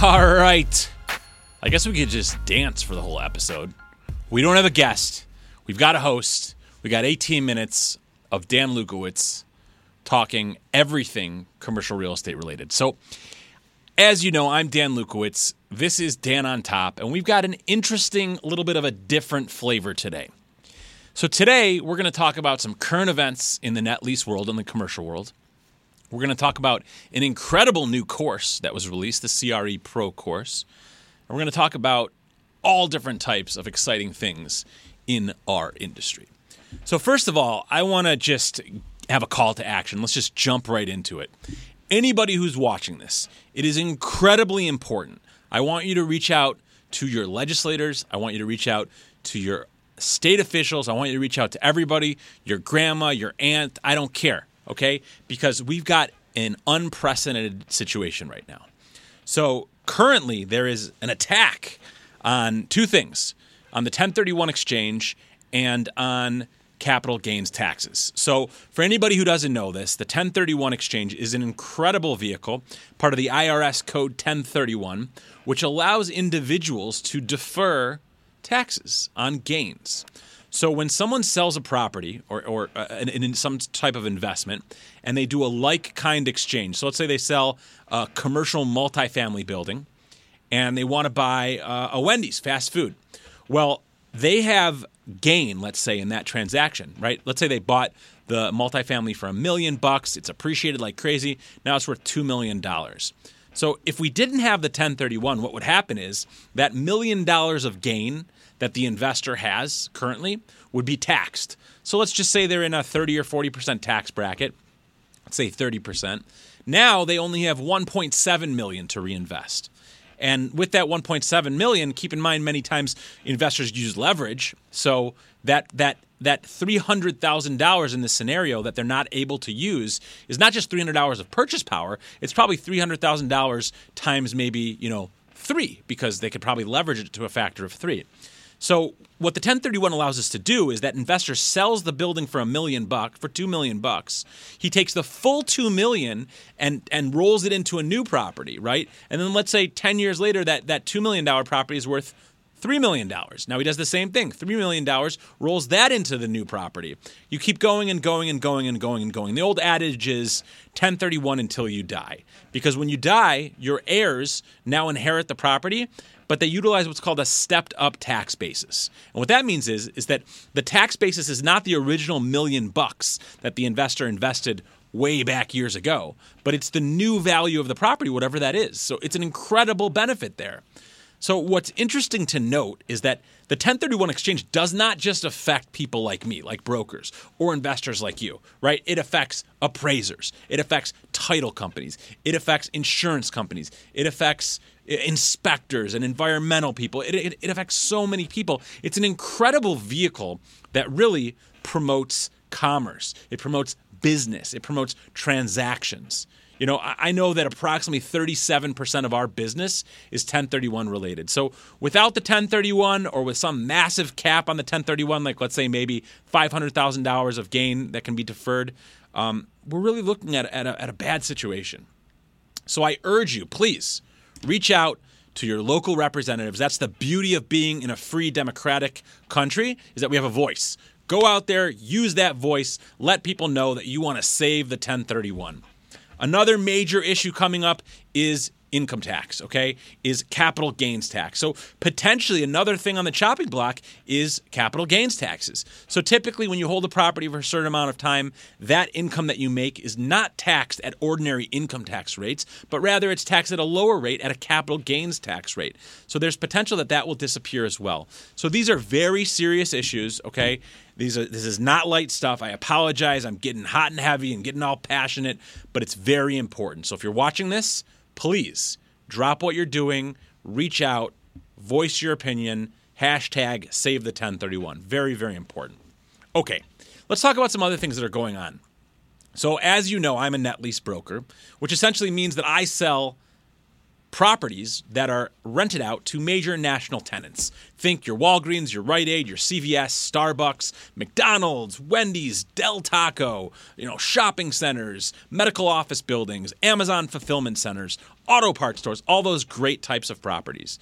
All right. I guess we could just dance for the whole episode. We don't have a guest. We've got a host. We got 18 minutes of Dan Lukowitz talking everything commercial real estate related. So, as you know, I'm Dan Lukowitz. This is Dan on Top, and we've got an interesting little bit of a different flavor today. So, today we're going to talk about some current events in the net lease world and the commercial world. We're going to talk about an incredible new course that was released, the CRE Pro course. And we're going to talk about all different types of exciting things in our industry. So, first of all, I want to just have a call to action. Let's just jump right into it. Anybody who's watching this, it is incredibly important. I want you to reach out to your legislators. I want you to reach out to your state officials. I want you to reach out to everybody, your grandma, your aunt. I don't care, okay? Because we've got an unprecedented situation right now. So, currently, there is an attack on two things on the 1031 exchange and on capital gains taxes. So, for anybody who doesn't know this, the 1031 exchange is an incredible vehicle, part of the IRS Code 1031, which allows individuals to defer taxes on gains. So, when someone sells a property or, or uh, some type of investment and they do a like kind exchange, so let's say they sell a commercial multifamily building and they want to buy uh, a Wendy's fast food. Well, they have gain, let's say, in that transaction, right? Let's say they bought the multifamily for a million bucks. It's appreciated like crazy. Now it's worth $2 million. So if we didn't have the 1031, what would happen is that million dollars of gain that the investor has currently would be taxed. So let's just say they're in a 30 or 40% tax bracket. Let's say 30%. Now they only have 1.7 million to reinvest. And with that 1.7 million, keep in mind many times investors use leverage. So that that that $300,000 in this scenario that they're not able to use is not just $300 of purchase power, it's probably $300,000 times maybe, you know, 3 because they could probably leverage it to a factor of 3. So what the 1031 allows us to do is that investor sells the building for a million bucks for 2 million bucks. He takes the full 2 million and and rolls it into a new property, right? And then let's say 10 years later that that 2 million dollar property is worth $3 million. Now he does the same thing. $3 million rolls that into the new property. You keep going and going and going and going and going. The old adage is 1031 until you die. Because when you die, your heirs now inherit the property, but they utilize what's called a stepped up tax basis. And what that means is, is that the tax basis is not the original million bucks that the investor invested way back years ago, but it's the new value of the property, whatever that is. So it's an incredible benefit there. So, what's interesting to note is that the 1031 exchange does not just affect people like me, like brokers or investors like you, right? It affects appraisers, it affects title companies, it affects insurance companies, it affects uh, inspectors and environmental people. It, it, it affects so many people. It's an incredible vehicle that really promotes commerce, it promotes business, it promotes transactions. You know, I know that approximately 37% of our business is 1031 related. So without the 1031 or with some massive cap on the 1031, like let's say maybe $500,000 of gain that can be deferred, um, we're really looking at, at, a, at a bad situation. So I urge you, please reach out to your local representatives. That's the beauty of being in a free democratic country is that we have a voice. Go out there, use that voice, let people know that you want to save the 1031. Another major issue coming up is income tax, okay, is capital gains tax. So potentially another thing on the chopping block is capital gains taxes. So typically when you hold a property for a certain amount of time, that income that you make is not taxed at ordinary income tax rates, but rather it's taxed at a lower rate at a capital gains tax rate. So there's potential that that will disappear as well. So these are very serious issues, okay? These are this is not light stuff. I apologize. I'm getting hot and heavy and getting all passionate, but it's very important. So if you're watching this, please drop what you're doing, reach out, voice your opinion, hashtag save the 1031. Very, very important. Okay, let's talk about some other things that are going on. So, as you know, I'm a net lease broker, which essentially means that I sell properties that are rented out to major national tenants. Think your Walgreens, your Rite Aid, your CVS, Starbucks, McDonald's, Wendy's, Del Taco, you know, shopping centers, medical office buildings, Amazon fulfillment centers, auto parts stores, all those great types of properties.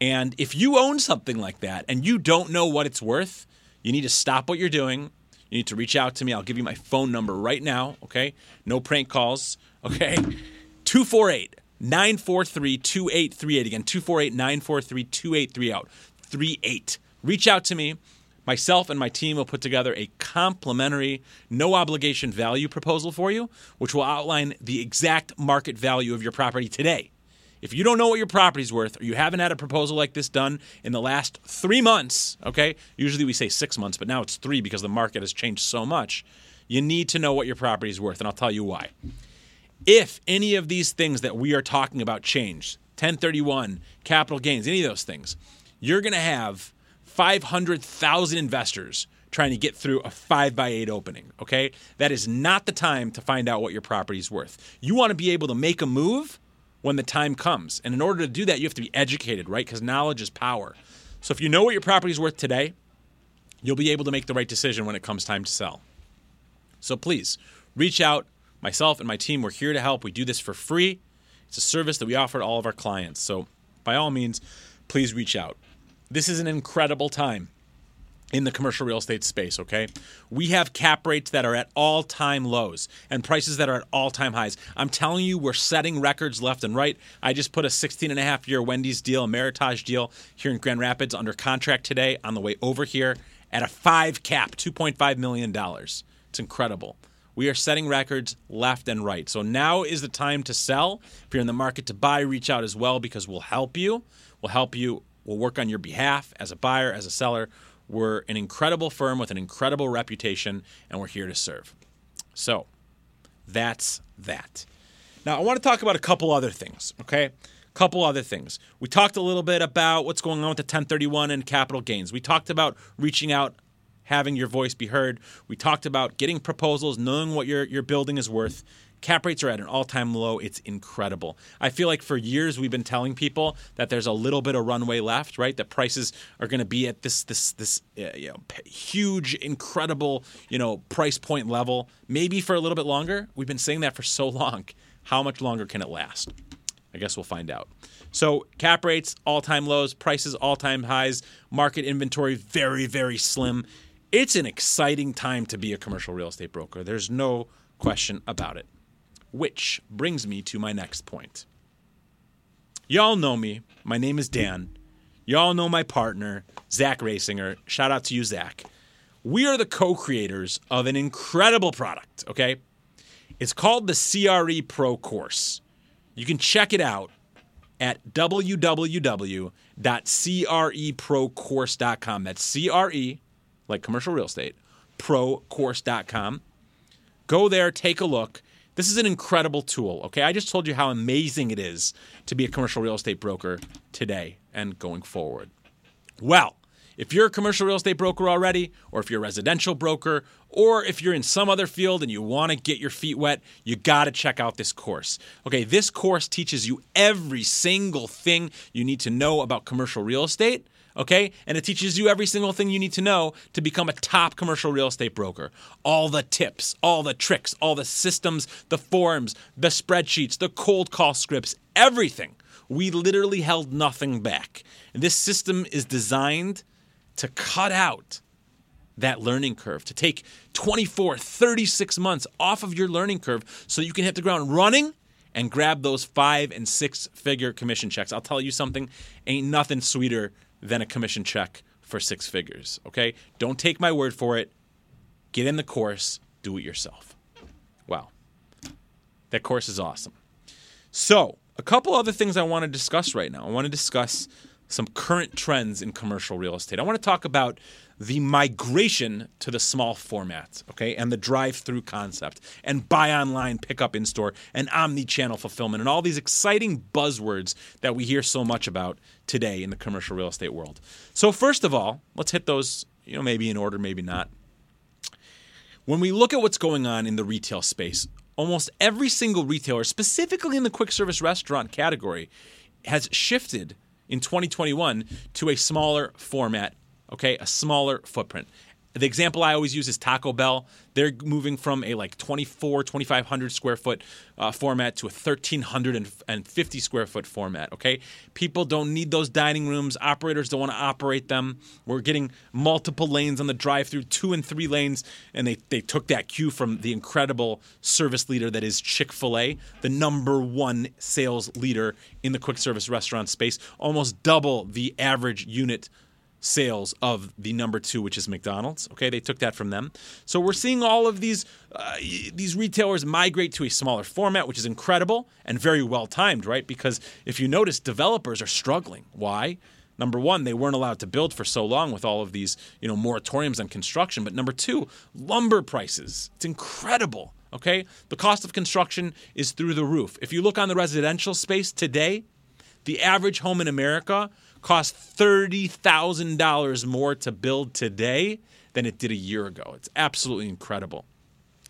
And if you own something like that and you don't know what it's worth, you need to stop what you're doing. You need to reach out to me. I'll give you my phone number right now, okay? No prank calls, okay? 248 943 2838. Again, 248 943 2838. Reach out to me. Myself and my team will put together a complimentary, no obligation value proposal for you, which will outline the exact market value of your property today. If you don't know what your property's worth, or you haven't had a proposal like this done in the last three months, okay? Usually we say six months, but now it's three because the market has changed so much. You need to know what your property's worth, and I'll tell you why. If any of these things that we are talking about change, 1031, capital gains, any of those things, you're going to have 500,000 investors trying to get through a 5 by 8 opening, okay? That is not the time to find out what your property is worth. You want to be able to make a move when the time comes. And in order to do that, you have to be educated, right? Because knowledge is power. So if you know what your property is worth today, you'll be able to make the right decision when it comes time to sell. So please reach out, myself and my team, we're here to help. We do this for free. It's a service that we offer to all of our clients. So, by all means, please reach out. This is an incredible time in the commercial real estate space, okay? We have cap rates that are at all time lows and prices that are at all time highs. I'm telling you, we're setting records left and right. I just put a 16 and a half year Wendy's deal, a Meritage deal here in Grand Rapids under contract today on the way over here at a five cap, $2.5 million. It's incredible. We are setting records left and right. So now is the time to sell. If you're in the market to buy, reach out as well because we'll help you. We'll help you. We'll work on your behalf as a buyer, as a seller. We're an incredible firm with an incredible reputation, and we're here to serve. So that's that. Now, I want to talk about a couple other things, okay? Couple other things. We talked a little bit about what's going on with the 1031 and capital gains. We talked about reaching out having your voice be heard. We talked about getting proposals, knowing what your, your building is worth. Cap rates are at an all time low. It's incredible. I feel like for years we've been telling people that there's a little bit of runway left, right? That prices are going to be at this this this uh, you know huge, incredible you know price point level, maybe for a little bit longer. We've been saying that for so long. How much longer can it last? I guess we'll find out. So cap rates all time lows, prices all time highs, market inventory very very slim it's an exciting time to be a commercial real estate broker. There's no question about it. Which brings me to my next point. Y'all know me. My name is Dan. Y'all know my partner, Zach Rasinger. Shout out to you, Zach. We are the co creators of an incredible product, okay? It's called the CRE Pro course. You can check it out at www.creprocourse.com. That's C R E like commercial real estate, procourse.com. Go there, take a look. This is an incredible tool, okay? I just told you how amazing it is to be a commercial real estate broker today and going forward. Well, if you're a commercial real estate broker already, or if you're a residential broker, or if you're in some other field and you want to get your feet wet, you got to check out this course. Okay, this course teaches you every single thing you need to know about commercial real estate okay? And it teaches you every single thing you need to know to become a top commercial real estate broker. All the tips, all the tricks, all the systems, the forms, the spreadsheets, the cold call scripts, everything. We literally held nothing back. And this system is designed to cut out that learning curve, to take 24, 36 months off of your learning curve so you can hit the ground running and grab those five and six figure commission checks. I'll tell you something, ain't nothing sweeter than a commission check for six figures. Okay? Don't take my word for it. Get in the course, do it yourself. Wow. That course is awesome. So, a couple other things I want to discuss right now. I want to discuss some current trends in commercial real estate. I want to talk about the migration to the small format, okay, and the drive-through concept, and buy online, pick up in store, and omni-channel fulfillment, and all these exciting buzzwords that we hear so much about today in the commercial real estate world. So first of all, let's hit those, you know, maybe in order, maybe not. When we look at what's going on in the retail space, almost every single retailer, specifically in the quick service restaurant category, has shifted in 2021 to a smaller format, okay, a smaller footprint. The example I always use is Taco Bell. They're moving from a like 24, 2500 square foot uh, format to a 1350 square foot format. Okay, people don't need those dining rooms. Operators don't want to operate them. We're getting multiple lanes on the drive-through, two and three lanes, and they they took that cue from the incredible service leader that is Chick Fil A, the number one sales leader in the quick service restaurant space, almost double the average unit sales of the number two, which is McDonald's. Okay, they took that from them. So we're seeing all of these uh, these retailers migrate to a smaller format, which is incredible and very well timed, right? Because if you notice, developers are struggling. Why? Number one, they weren't allowed to build for so long with all of these, you know, moratoriums on construction. But number two, lumber prices. It's incredible. Okay, the cost of construction is through the roof. If you look on the residential space today, the average home in America costs $30,000 more to build today than it did a year ago. It's absolutely incredible.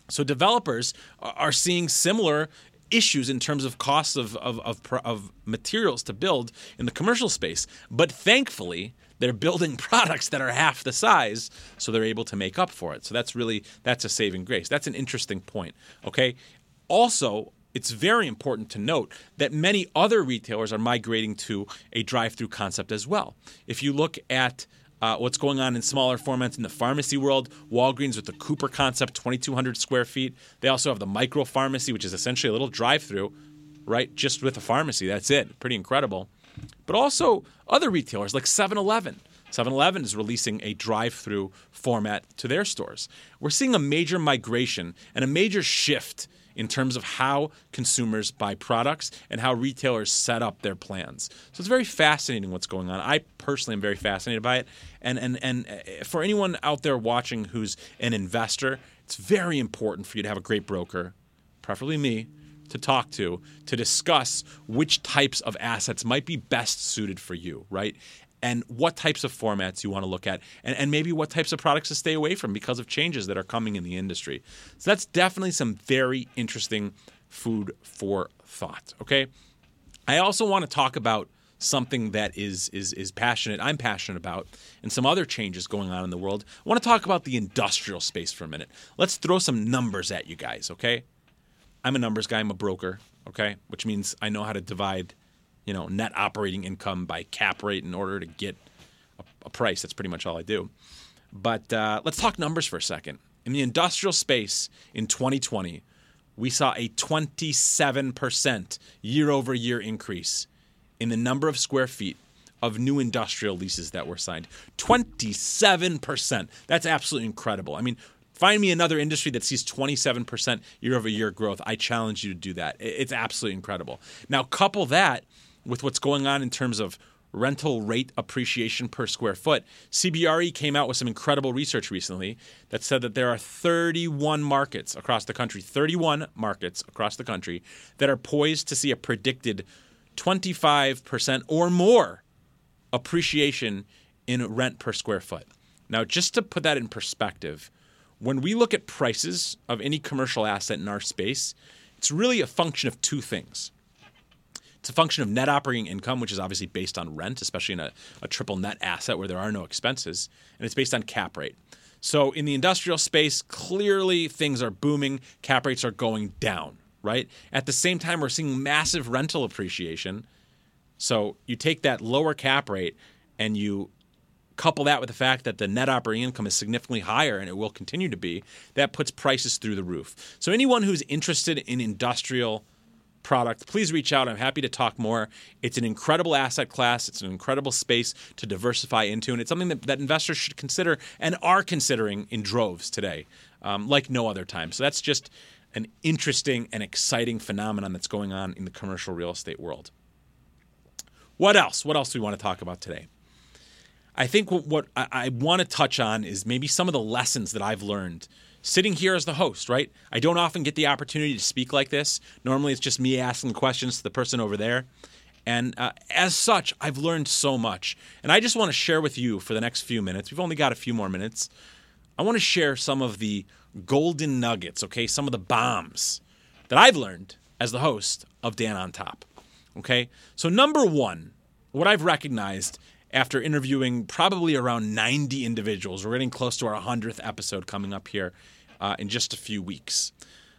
So developers are seeing similar issues in terms of costs of, of, of, of, materials to build in the commercial space. But thankfully, they're building products that are half the size, so they're able to make up for it. So that's really that's a saving grace. That's an interesting point. Okay. Also, it's very important to note that many other retailers are migrating to a drive through concept as well. If you look at uh, what's going on in smaller formats in the pharmacy world, Walgreens with the Cooper concept, 2,200 square feet. They also have the micro pharmacy, which is essentially a little drive through, right? Just with a pharmacy. That's it. Pretty incredible. But also other retailers like 7 Eleven. 7 Eleven is releasing a drive through format to their stores. We're seeing a major migration and a major shift in terms of how consumers buy products and how retailers set up their plans. So it's very fascinating what's going on. I personally am very fascinated by it. And, and, and uh, for anyone out there watching who's an investor, it's very important for you to have a great broker, preferably me, to talk to to discuss which types of assets might be best suited for you, right? And what types of formats you want to look at, and, and maybe what types of products to stay away from because of changes that are coming in the industry. So that's definitely some very interesting food for thought. Okay. I also want to talk about something that is is is passionate I'm passionate about and some other changes going on in the world. I want to talk about the industrial space for a minute. Let's throw some numbers at you guys, okay? I'm a numbers guy, I'm a broker, okay? Which means I know how to divide you know net operating income by cap rate in order to get a, a price. That's pretty much all I do. But uh, let's talk numbers for a second. In the industrial space in 2020, we saw a 27% year over year increase in the number of square feet of new industrial leases that were signed. 27%. That's absolutely incredible. I mean, find me another industry that sees 27% year over year growth. I challenge you to do that. It's absolutely incredible. Now, couple that with what's going on in terms of rental rate appreciation per square foot. CBRE came out with some incredible research recently that said that there are 31 markets across the country, 31 markets across the country that are poised to see a predicted 25% or more appreciation in rent per square foot. Now, just to put that in perspective, when we look at prices of any commercial asset in our space, it's really a function of two things. It's a function of net operating income, which is obviously based on rent, especially in a, a triple net asset where there are no expenses, and it's based on cap rate. So in the industrial space, clearly things are booming, cap rates are going down, right? At the same time, we're seeing massive rental appreciation. So you take that lower cap rate and you couple that with the fact that the net operating income is significantly higher and it will continue to be, that puts prices through the roof. So anyone who's interested in industrial product, please reach out. I'm happy to talk more. It's an incredible asset class, it's an incredible space to diversify into, and it's something that, that investors should consider and are considering in droves today, um, like no other time. So that's just an interesting and exciting phenomenon that's going on in the commercial real estate world. What else? What else do we want to talk about today? I think what, what I, I want to touch on is maybe some of the lessons that I've learned sitting here as the host, right? I don't often get the opportunity to speak like this. Normally, it's just me asking questions to the person over there. And uh, as such, I've learned so much. And I just want to share with you for the next few minutes. We've only got a few more minutes. I want to share some of the golden nuggets, okay? Some of the bombs that I've learned as the host of Dan on Top. Okay? So, number one, what I've recognized after interviewing probably around 90 individuals, we're getting close to our 100th episode coming up here uh, in just a few weeks.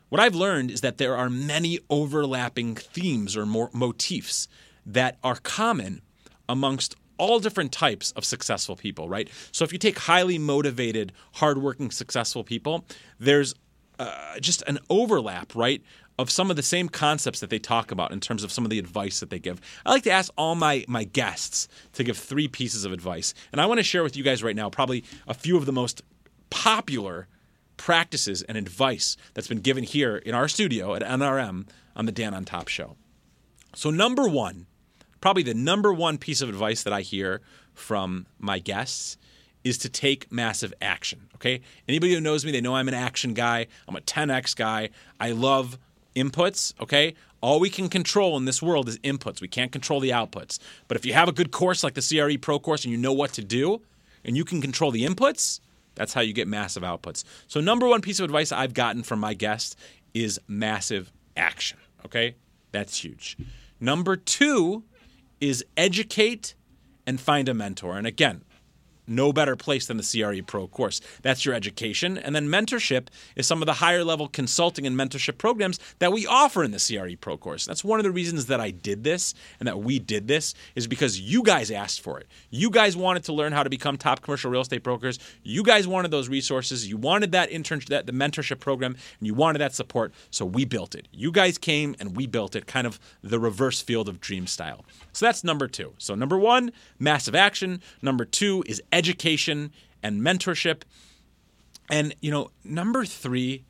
What I've learned is that there are many overlapping themes or motifs that are common amongst all different types of successful people, right? So if you take highly motivated, hardworking, successful people, there's uh, just an overlap, right? Of some of the same concepts that they talk about in terms of some of the advice that they give. I like to ask all my, my guests to give three pieces of advice. And I want to share with you guys right now probably a few of the most popular practices and advice that's been given here in our studio at NRM on the Dan on Top show. So, number one, probably the number one piece of advice that I hear from my guests is to take massive action. Okay. Anybody who knows me, they know I'm an action guy. I'm a 10x guy. I love inputs. Okay. All we can control in this world is inputs. We can't control the outputs. But if you have a good course like the CRE Pro course and you know what to do and you can control the inputs, that's how you get massive outputs. So, number one piece of advice I've gotten from my guest is massive action. Okay. That's huge. Number two is educate and find a mentor. And again, no better place than the CRE Pro course. That's your education. And then mentorship is some of the higher level consulting and mentorship programs that we offer in the CRE Pro course. That's one of the reasons that I did this and that we did this is because you guys asked for it. You guys wanted to learn how to become top commercial real estate brokers. You guys wanted those resources. You wanted that internship, that the mentorship program, and you wanted that support. So we built it. You guys came and we built it, kind of the reverse field of dream style. So that's number two. So number one, massive action. Number two is education and mentorship. And, you know, number three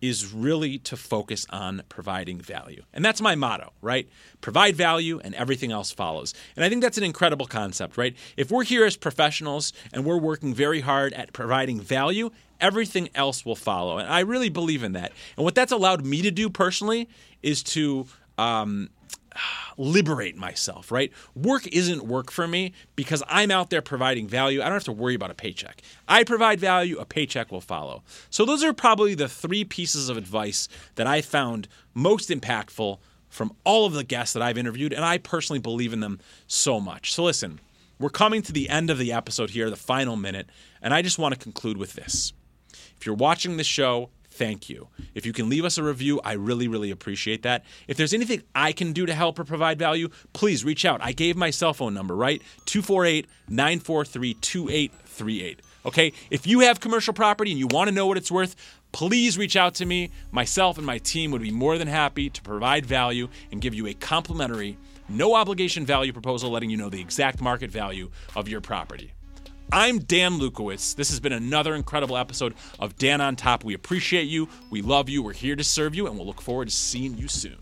is really to focus on providing value. And that's my motto, right? Provide value and everything else follows. And I think that's an incredible concept, right? If we're here as professionals and we're working very hard at providing value, everything else will follow. And I really believe in that. And what that's allowed me to do personally is to um, liberate myself, right? Work isn't work for me because I'm out there providing value. I don't have to worry about a paycheck. I provide value, a paycheck will follow. So, those are probably the three pieces of advice that I found most impactful from all of the guests that I've interviewed, and I personally believe in them so much. So, listen, we're coming to the end of the episode here, the final minute, and I just want to conclude with this. If you're watching the show, thank you. If you can leave us a review, I really, really appreciate that. If there's anything I can do to help or provide value, please reach out. I gave my cell phone number, right? 248 943 2838. Okay? If you have commercial property and you want to know what it's worth, please reach out to me. Myself and my team would be more than happy to provide value and give you a complimentary, no obligation value proposal letting you know the exact market value of your property. I'm Dan Lukowitz. This has been another incredible episode of Dan on Top. We appreciate you. We love you. We're here to serve you, and we'll look forward to seeing you soon.